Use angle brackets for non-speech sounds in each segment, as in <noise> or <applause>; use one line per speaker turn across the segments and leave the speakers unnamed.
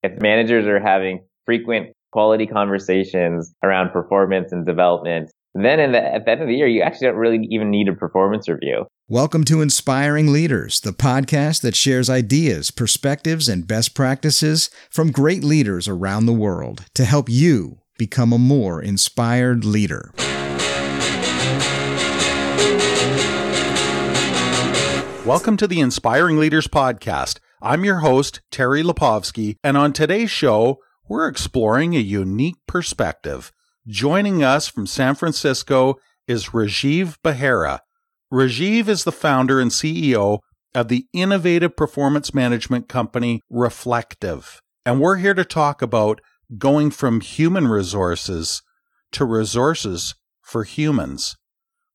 If managers are having frequent quality conversations around performance and development, then the, at the end of the year, you actually don't really even need a performance review.
Welcome to Inspiring Leaders, the podcast that shares ideas, perspectives, and best practices from great leaders around the world to help you become a more inspired leader.
Welcome to the Inspiring Leaders Podcast. I'm your host, Terry Lipovski, and on today's show, we're exploring a unique perspective. Joining us from San Francisco is Rajiv Behera. Rajiv is the founder and CEO of the innovative performance management company Reflektive. And we're here to talk about going from human resources to resources for humans.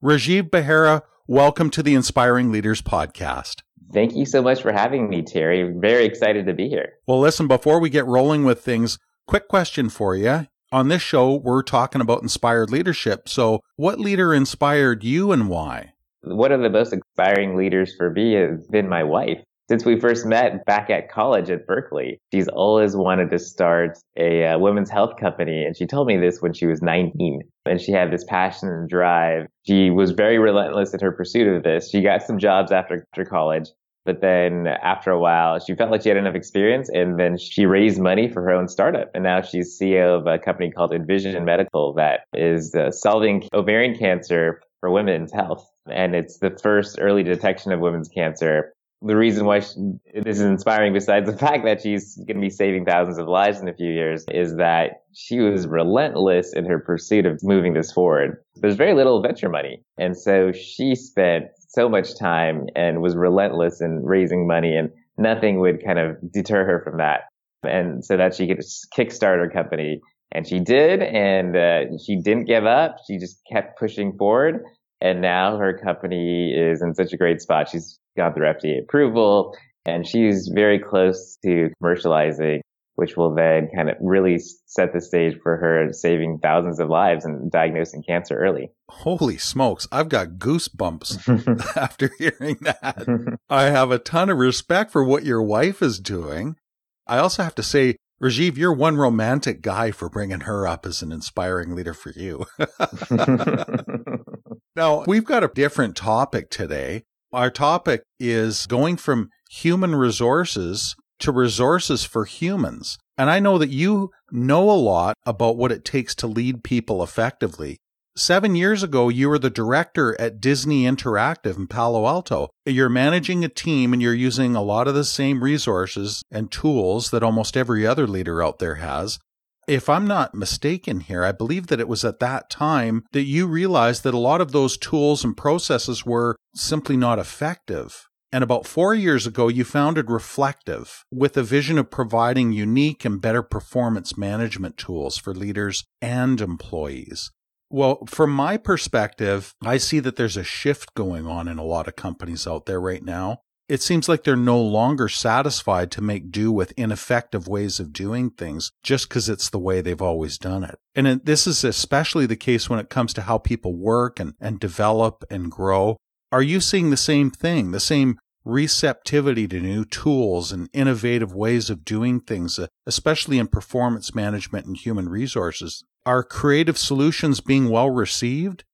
Rajiv Behera, welcome to the Inspiring Leaders Podcast.
Thank you so much for having me, Terry. Very excited to be here.
Well, listen, before we get rolling with things, quick question for you. On this show, we're talking about inspired leadership. So, what leader inspired you and why?
One of the most inspiring leaders for me has been my wife. Since we first met back at college at Berkeley, she's always wanted to start a uh, women's health company. And she told me this when she was 19. And she had this passion and drive. She was very relentless in her pursuit of this. She got some jobs after, after college. But then after a while, she felt like she had enough experience and then she raised money for her own startup. And now she's CEO of a company called Envision Medical that is uh, solving ovarian cancer for women's health. And it's the first early detection of women's cancer. The reason why she, this is inspiring, besides the <laughs> fact that she's going to be saving thousands of lives in a few years, is that she was relentless in her pursuit of moving this forward. There's very little venture money. And so she spent so much time and was relentless in raising money and nothing would kind of deter her from that. And so that she could kickstart her company. And she did, and uh, she didn't give up. She just kept pushing forward. And now her company is in such a great spot. She's gone through FDA approval and she's very close to commercializing which will then kind of really set the stage for her saving thousands of lives and diagnosing cancer early.
Holy smokes, I've got goosebumps <laughs> <laughs> after hearing that. I have a ton of respect for what your wife is doing. I also have to say, Rajiv, you're one romantic guy for bringing her up as an inspiring leader for you. <laughs> now, we've got a different topic today. Our topic is going from human resources to resources for humans. And I know that you know a lot about what it takes to lead people effectively. Seven years ago, you were the director at Disney Interactive in Palo Alto. You're managing a team and you're using a lot of the same resources and tools that almost every other leader out there has. If I'm not mistaken here, I believe that it was at that time that you realized that a lot of those tools and processes were simply not effective. And about four years ago, you founded Reflektive with a vision of providing unique and better performance management tools for leaders and employees. Well, from my perspective, I see that there's a shift going on in a lot of companies out there right now. It seems like they're no longer satisfied to make do with ineffective ways of doing things just because it's the way they've always done it. And it, this is especially the case when it comes to how people work and, and develop and grow. Are you seeing the same thing, the same receptivity to new tools and innovative ways of doing things, uh, especially in performance management and human resources. Are creative solutions being well received?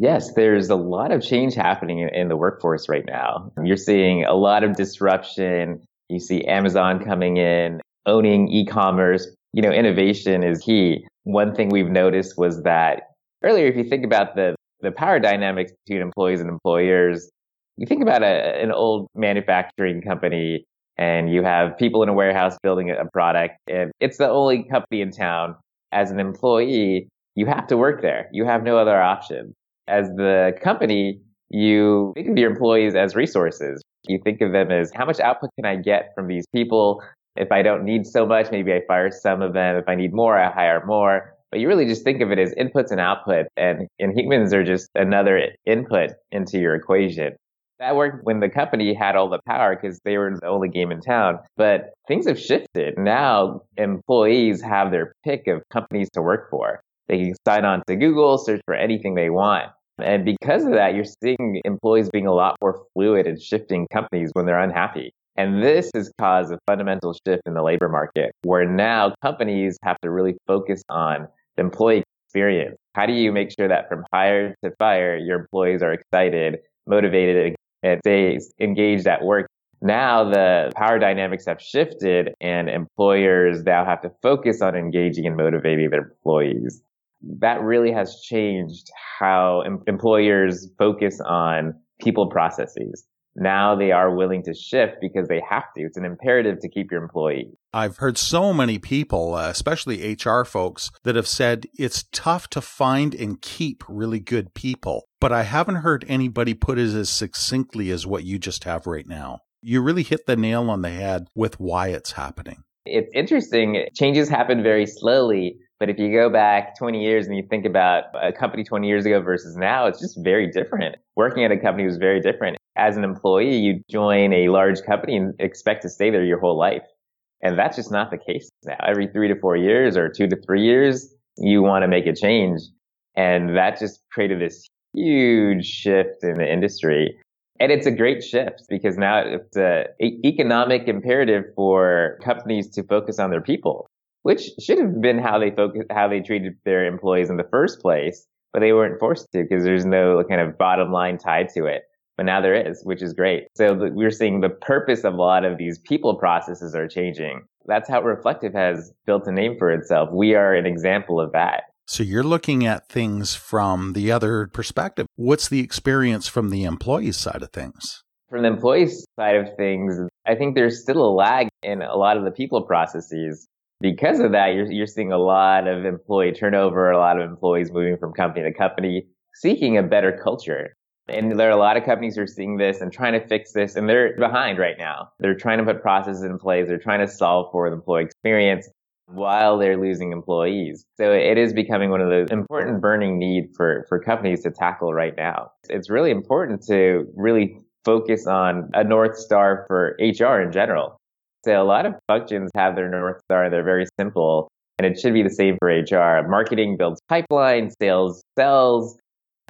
Yes, there's a lot of change happening in the workforce right now. You're seeing a lot of disruption. You see Amazon coming in, owning e-commerce. You know, innovation is key. One thing we've noticed was that earlier, if you think about the, the power dynamics between employees and employers, you think about a, an old manufacturing company and you have people in a warehouse building a product and it's the only company in town. As an employee, you have to work there. You have no other option. As the company, you think of your employees as resources. You think of them as how much output can I get from these people? If I don't need so much, maybe I fire some of them. If I need more, I hire more. But you really just think of it as inputs and output and, and humans are just another input into your equation. That worked when the company had all the power because they were the only game in town. But things have shifted. Now employees have their pick of companies to work for. They can sign on to Google, search for anything they want. And because of that, you're seeing employees being a lot more fluid and shifting companies when they're unhappy. And this has caused a fundamental shift in the labor market where now companies have to really focus on the employee experience. How do you make sure that from hire to fire, your employees are excited, motivated, and stay engaged at work? Now the power dynamics have shifted and employers now have to focus on engaging and motivating their employees. That really has changed how em- employers focus on people processes now they are willing to shift because they have to. It's an imperative to keep your employee.
I've heard so many people, uh, especially HR folks, that have said it's tough to find and keep really good people. But I haven't heard anybody put it as succinctly as what you just have right now. You really hit the nail on the head with why it's happening.
It's interesting. Changes happen very slowly. But if you go back 20 years and you think about a company 20 years ago versus now, it's just very different. Working at a company was very different as an employee, you join a large company and expect to stay there your whole life. And that's just not the case now. Every three to four years or two to three years, you want to make a change. And that just created this huge shift in the industry. And it's a great shift because now it's an economic imperative for companies to focus on their people, which should have been how they focus, how they treated their employees in the first place, but they weren't forced to because there's no kind of bottom line tied to it but now there is, which is great. So the, we're seeing the purpose of a lot of these people processes are changing. That's how Reflektive has built a name for itself. We are an example of that.
So you're looking at things from the other perspective. What's the experience from the employee side of things?
From the employee side of things, I think there's still a lag in a lot of the people processes. Because of that, you're, you're seeing a lot of employee turnover, a lot of employees moving from company to company, seeking a better culture. And there are a lot of companies who are seeing this and trying to fix this, and they're behind right now. They're trying to put processes in place. They're trying to solve for the employee experience while they're losing employees. So it is becoming one of the important burning need for, for companies to tackle right now. It's really important to really focus on a North Star for HR in general. So a lot of functions have their North Star. They're very simple. And it should be the same for HR. Marketing builds pipeline, sales sells,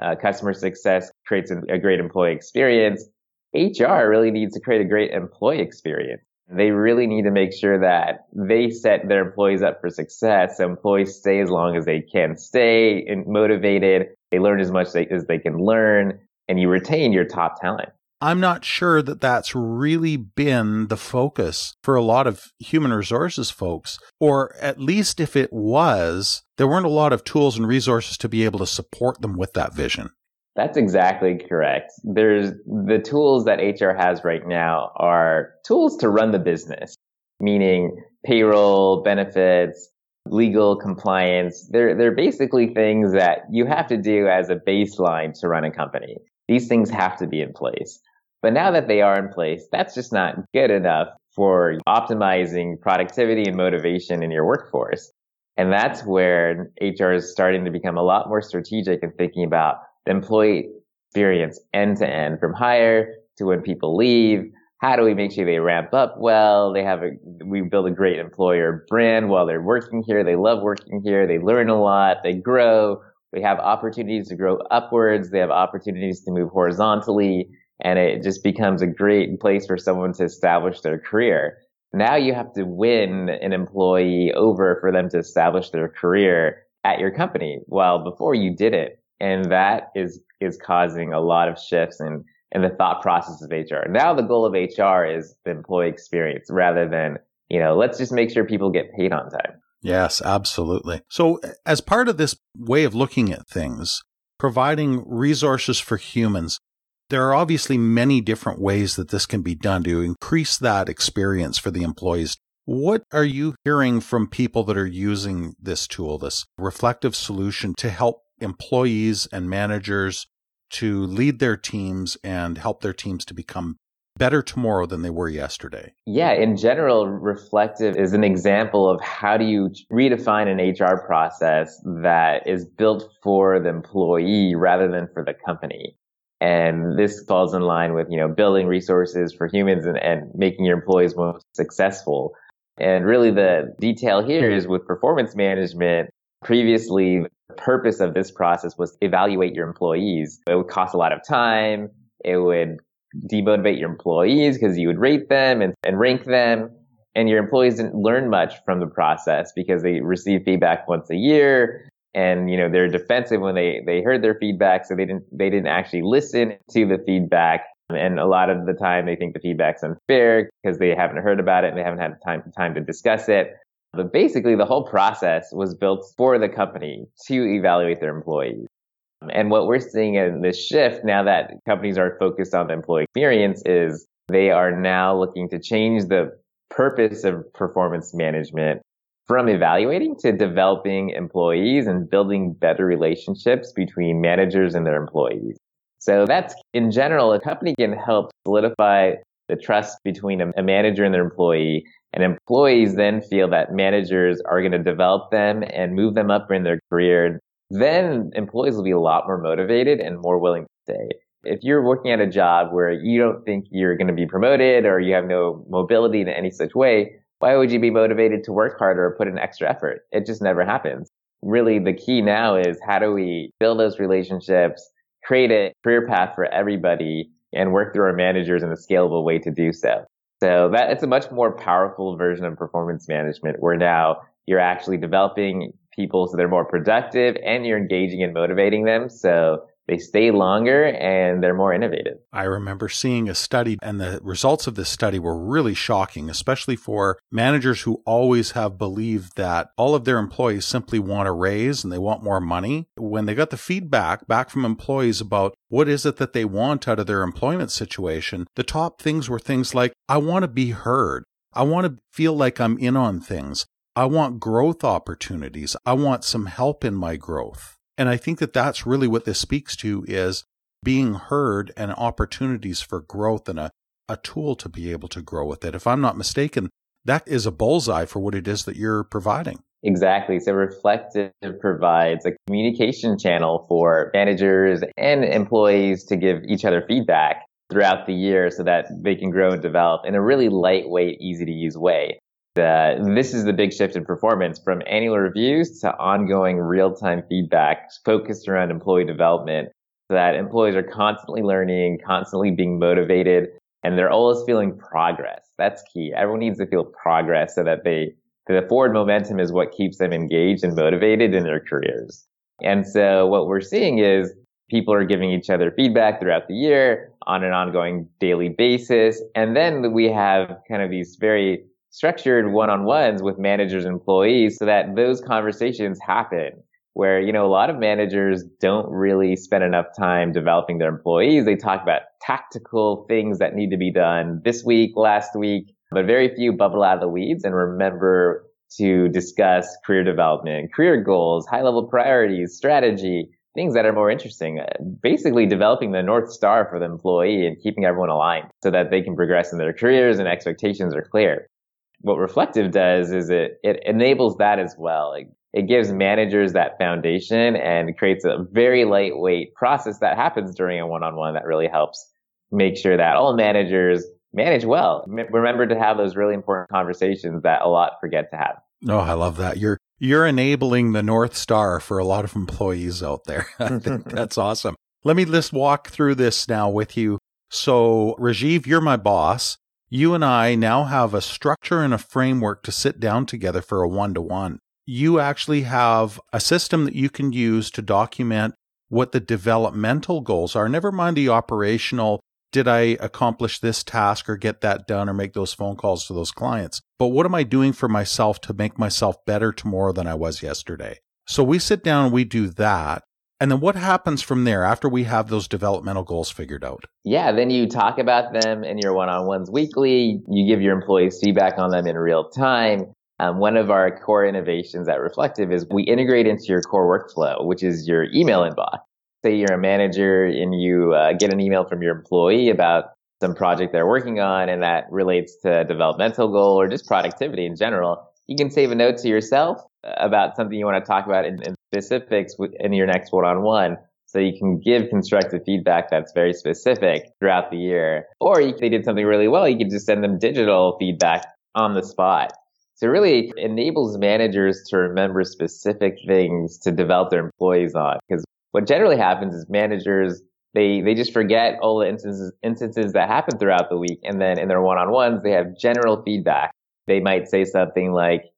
uh, customer success creates a, great employee experience. HR really needs to create a great employee experience. They really need to make sure that they set their employees up for success. So employees stay as long as they can stay motivated. They learn as much as they can learn and you retain your top talent.
I'm not sure that that's really been the focus for a lot of human resources folks, or at least if it was, there weren't a lot of tools and resources to be able to support them with that vision.
That's exactly correct. There's the tools that HR has right now are tools to run the business, meaning payroll, benefits, legal compliance. They're, they're basically things that you have to do as a baseline to run a company. These things have to be in place. But now that they are in place, that's just not good enough for optimizing productivity and motivation in your workforce. And that's where HR is starting to become a lot more strategic and thinking about the employee experience end to end from hire to when people leave. How do we make sure they ramp up well? They have a, we build a great employer brand while they're working here. They love working here. They learn a lot. They grow. They have opportunities to grow upwards. They have opportunities to move horizontally and it just becomes a great place for someone to establish their career. Now you have to win an employee over for them to establish their career at your company, while before you did it. And that is, is causing a lot of shifts in, in the thought process of HR. Now the goal of HR is the employee experience rather than, you know, let's just make sure people get paid on time.
Yes, absolutely. So as part of this way of looking at things, providing resources for humans, there are obviously many different ways that this can be done to increase that experience for the employees. What are you hearing from people that are using this tool, this Reflektive solution to help employees and managers to lead their teams and help their teams to become better tomorrow than they were yesterday?
Yeah, in general, Reflektive is an example of how do you redefine an HR process that is built for the employee rather than for the company. And this falls in line with, you know, building resources for humans and, and making your employees more successful. And really the detail here is with performance management. Previously, the purpose of this process was evaluate your employees. It would cost a lot of time. It would demotivate your employees because you would rate them and, and rank them. And your employees didn't learn much from the process because they receive feedback once a year and you know they're defensive when they they heard their feedback so they didn't they didn't actually listen to the feedback. And a lot of the time they think the feedback's unfair because they haven't heard about it and they haven't had time time to discuss it. But basically the whole process was built for the company to evaluate their employees. And what we're seeing in this shift now that companies are focused on the employee experience is they are now looking to change the purpose of performance management from evaluating to developing employees and building better relationships between managers and their employees. So that's in general, a company can help solidify the trust between a manager and their employee. And employees then feel that managers are going to develop them and move them up in their career. Then employees will be a lot more motivated and more willing to stay. If you're working at a job where you don't think you're going to be promoted or you have no mobility in any such way, why would you be motivated to work harder or put in extra effort? It just never happens. Really, the key now is how do we build those relationships, create a career path for everybody, and work through our managers in a scalable way to do so. So that it's a much more powerful version of performance management where now you're actually developing people so they're more productive and you're engaging and motivating them. So they stay longer and they're more innovative.
I remember seeing a study, and the results of this study were really shocking, especially for managers who always have believed that all of their employees simply want a raise and they want more money. When they got the feedback back from employees about what is it that they want out of their employment situation, the top things were things like, I want to be heard. I want to feel like I'm in on things. I want growth opportunities. I want some help in my growth. And I think that that's really what this speaks to is being heard and opportunities for growth and a, a tool to be able to grow with it. If I'm not mistaken, that is a bullseye for what it is that you're providing.
Exactly. So Reflektive provides a communication channel for managers and employees to give each other feedback throughout the year so that they can grow and develop in a really lightweight, easy to use way. Uh, this is the big shift in performance from annual reviews to ongoing real-time feedback focused around employee development so that employees are constantly learning, constantly being motivated, and they're always feeling progress. That's key. Everyone needs to feel progress so that they, the forward momentum is what keeps them engaged and motivated in their careers. And so what we're seeing is people are giving each other feedback throughout the year on an ongoing daily basis. And then we have kind of these very structured one-on-ones with managers and employees so that those conversations happen where, you know, a lot of managers don't really spend enough time developing their employees. They talk about tactical things that need to be done this week, last week, but very few bubble out of the weeds and remember to discuss career development, career goals, high level priorities, strategy, things that are more interesting. Basically developing the North Star for the employee and keeping everyone aligned so that they can progress in their careers and expectations are clear what Reflektive does is it, it enables that as well. It, it gives managers that foundation and creates a very lightweight process that happens during a one-on-one that really helps make sure that all managers manage well. Remember to have those really important conversations that a lot forget to have.
Oh, I love that. You're you're enabling the North Star for a lot of employees out there. <laughs> I think <laughs> that's awesome. Let me just walk through this now with you. So, Rajiv, you're my boss you and I now have a structure and a framework to sit down together for a one to one. You actually have a system that you can use to document what the developmental goals are. Never mind the operational, did I accomplish this task or get that done or make those phone calls to those clients? But what am I doing for myself to make myself better tomorrow than I was yesterday? So we sit down and we do that. And then what happens from there after we have those developmental goals figured out?
Yeah, then you talk about them in your one on ones weekly. You give your employees feedback on them in real time. Um, one of our core innovations at Reflektive is we integrate into your core workflow, which is your email inbox. Say you're a manager and you uh, get an email from your employee about some project they're working on and that relates to a developmental goal or just productivity in general. You can save a note to yourself about something you want to talk about in, in specifics in your next one-on-one. So you can give constructive feedback that's very specific throughout the year. Or if they did something really well, you could just send them digital feedback on the spot. So it really enables managers to remember specific things to develop their employees on. Because what generally happens is managers they they just forget all the instances instances that happen throughout the week and then in their one-on-ones they have general feedback they might say something like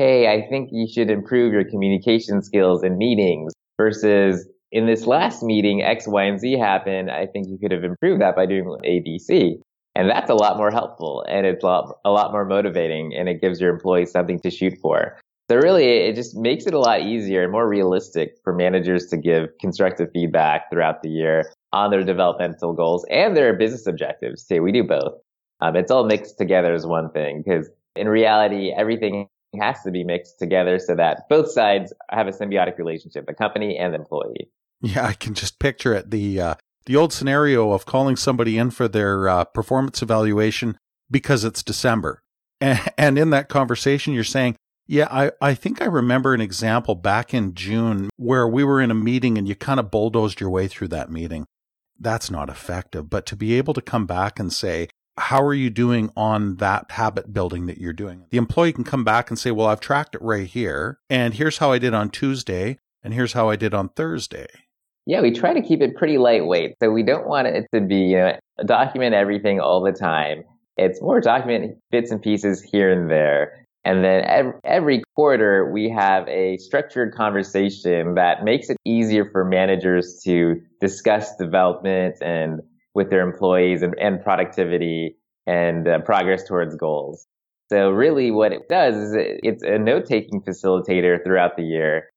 hey i think you should improve your communication skills in meetings versus in this last meeting x y and z happened i think you could have improved that by doing abc and that's a lot more helpful and it's a lot, a lot more motivating and it gives your employees something to shoot for so really, it just makes it a lot easier and more realistic for managers to give constructive feedback throughout the year on their developmental goals and their business objectives too. We do both. Um, it's all mixed together as one thing because in reality, everything has to be mixed together so that both sides have a symbiotic relationship, the company and the employee.
Yeah, I can just picture it. The, uh, the old scenario of calling somebody in for their uh, performance evaluation because it's December. And, <laughs> and in that conversation, you're saying, yeah, I, I think I remember an example back in June where we were in a meeting and you kind of bulldozed your way through that meeting. That's not effective. But to be able to come back and say, how are you doing on that habit building that you're doing? The employee can come back and say, well, I've tracked it right here. And here's how I did on Tuesday. And here's how I did on Thursday.
Yeah, we try to keep it pretty lightweight. So we don't want it to be, you know, document everything all the time. It's more document bits and pieces here and there. And then every, quarter, we have a structured conversation that makes it easier for managers to discuss development and with their employees and, and productivity and uh, progress towards goals. So really what it does is it, it's a note-taking facilitator throughout the year.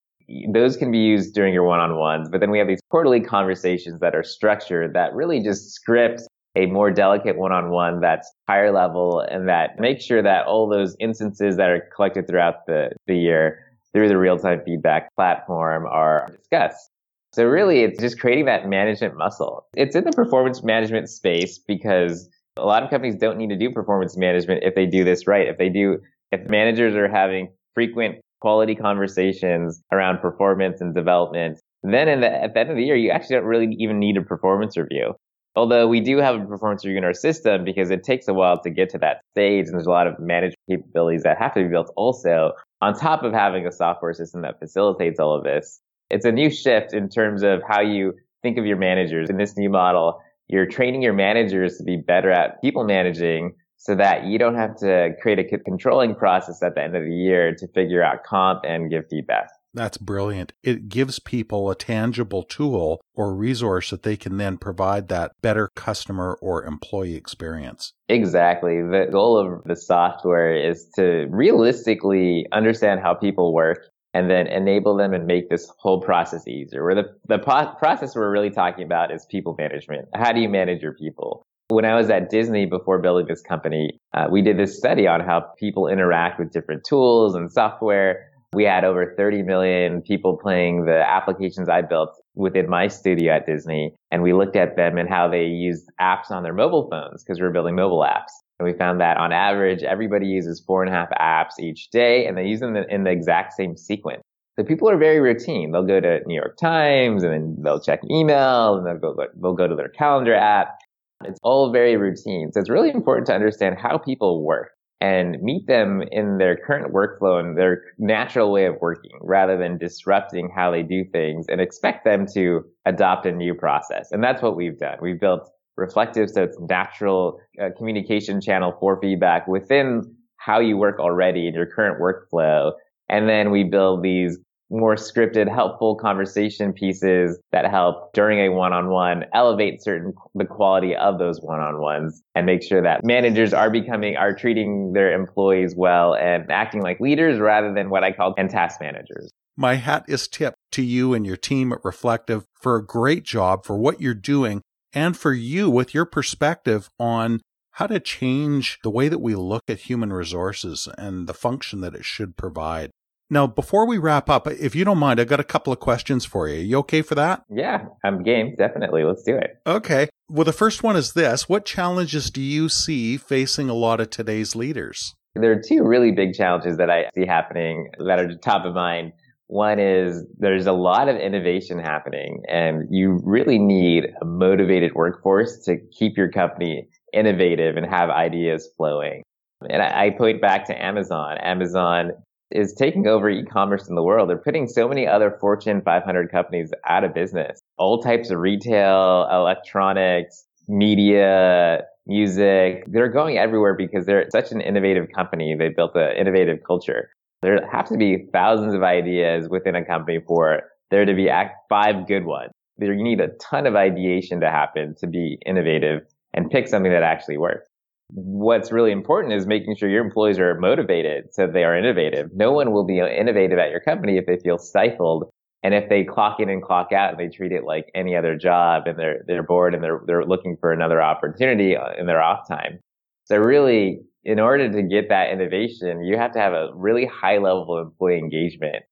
Those can be used during your one-on-ones, but then we have these quarterly conversations that are structured that really just script a more delicate one-on-one that's higher level and that makes sure that all those instances that are collected throughout the, the year through the real-time feedback platform are discussed. So really it's just creating that management muscle. It's in the performance management space because a lot of companies don't need to do performance management if they do this right. If they do, if managers are having frequent quality conversations around performance and development, then the, at the end of the year, you actually don't really even need a performance review. Although we do have a performance review in our system because it takes a while to get to that stage and there's a lot of management capabilities that have to be built also on top of having a software system that facilitates all of this. It's a new shift in terms of how you think of your managers. In this new model, you're training your managers to be better at people managing so that you don't have to create a controlling process at the end of the year to figure out comp and give feedback.
That's brilliant. It gives people a tangible tool or resource that they can then provide that better customer or employee experience.
Exactly. The goal of the software is to realistically understand how people work and then enable them and make this whole process easier. Where the, the po- process we're really talking about is people management. How do you manage your people? When I was at Disney before building this company, uh, we did this study on how people interact with different tools and software we had over 30 million people playing the applications I built within my studio at Disney. And we looked at them and how they used apps on their mobile phones because we were building mobile apps. And we found that on average, everybody uses four and a half apps each day and they use them in the exact same sequence. So people are very routine. They'll go to New York Times and then they'll check email and they'll go, they'll go to their calendar app. It's all very routine. So it's really important to understand how people work and meet them in their current workflow and their natural way of working rather than disrupting how they do things and expect them to adopt a new process. And that's what we've done. We've built Reflektive so it's natural uh, communication channel for feedback within how you work already in your current workflow. And then we build these more scripted, helpful conversation pieces that help during a one-on-one elevate certain the quality of those one-on-ones and make sure that managers are becoming are treating their employees well and acting like leaders rather than what I call and task managers.
My hat is tipped to you and your team at Reflektive for a great job for what you're doing and for you with your perspective on how to change the way that we look at human resources and the function that it should provide. Now, before we wrap up, if you don't mind, I've got a couple of questions for you. You okay for that?
Yeah, I'm game. Definitely. Let's do it.
Okay. Well, the first one is this What challenges do you see facing a lot of today's leaders?
There are two really big challenges that I see happening that are top of mind. One is there's a lot of innovation happening and you really need a motivated workforce to keep your company innovative and have ideas flowing. And I, point back to Amazon. Amazon is taking over e-commerce in the world. They're putting so many other Fortune 500 companies out of business. all types of retail, electronics, media, music. They're going everywhere because they're such an innovative company. They built an innovative culture. There have to be thousands of ideas within a company for there to be five good ones. There, you need a ton of ideation to happen to be innovative and pick something that actually works. What's really important is making sure your employees are motivated so they are innovative. No one will be innovative at your company if they feel stifled and if they clock in and clock out and they treat it like any other job and they're, they're bored and they're, they're looking for another opportunity in their off time. So really, in order to get that innovation, you have to have a really high level of employee engagement.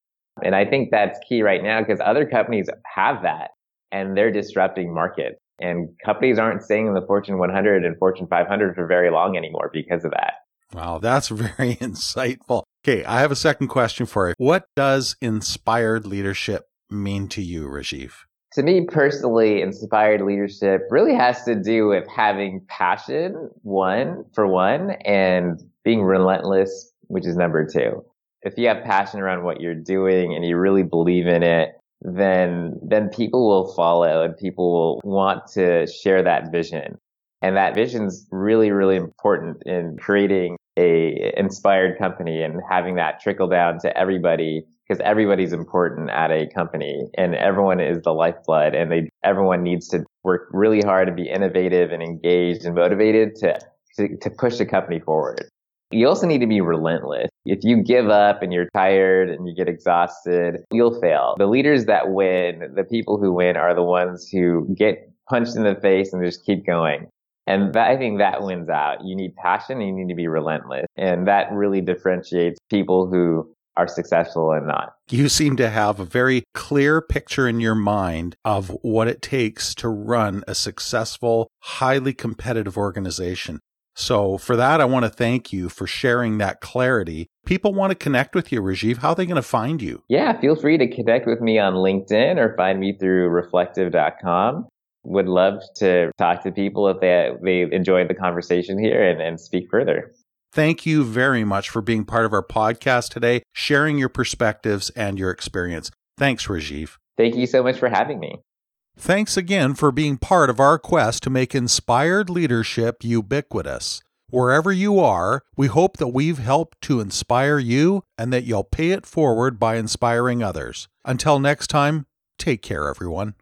And I think that's key right now because other companies have that and they're disrupting markets. And companies aren't staying in the Fortune 100 and Fortune 500 for very long anymore because of that.
Wow, that's <laughs> very insightful. Okay, I have a second question for you. What does inspired leadership mean to you, Rajiv?
To me personally, inspired leadership really has to do with having passion, one, for one, and being relentless, which is number two. If you have passion around what you're doing and you really believe in it, then, then people will follow and people will want to share that vision. And that vision is really, really important in creating a inspired company and having that trickle down to everybody because everybody's important at a company and everyone is the lifeblood and they, everyone needs to work really hard to be innovative and engaged and motivated to, to, to push the company forward. You also need to be relentless. If you give up and you're tired and you get exhausted, you'll fail. The leaders that win, the people who win are the ones who get punched in the face and just keep going. And that, I think that wins out. You need passion and you need to be relentless. And that really differentiates people who are successful and not.
You seem to have a very clear picture in your mind of what it takes to run a successful, highly competitive organization. So for that, I want to thank you for sharing that clarity. People want to connect with you, Rajiv. How are they going to find you?
Yeah, feel free to connect with me on LinkedIn or find me through reflektive.com. Would love to talk to people if they, they enjoyed the conversation here and, and speak further.
Thank you very much for being part of our podcast today, sharing your perspectives and your experience. Thanks, Rajiv.
Thank you so much for having me.
Thanks again for being part of our quest to make inspired leadership ubiquitous. Wherever you are, we hope that we've helped to inspire you and that you'll pay it forward by inspiring others. Until next time, take care, everyone.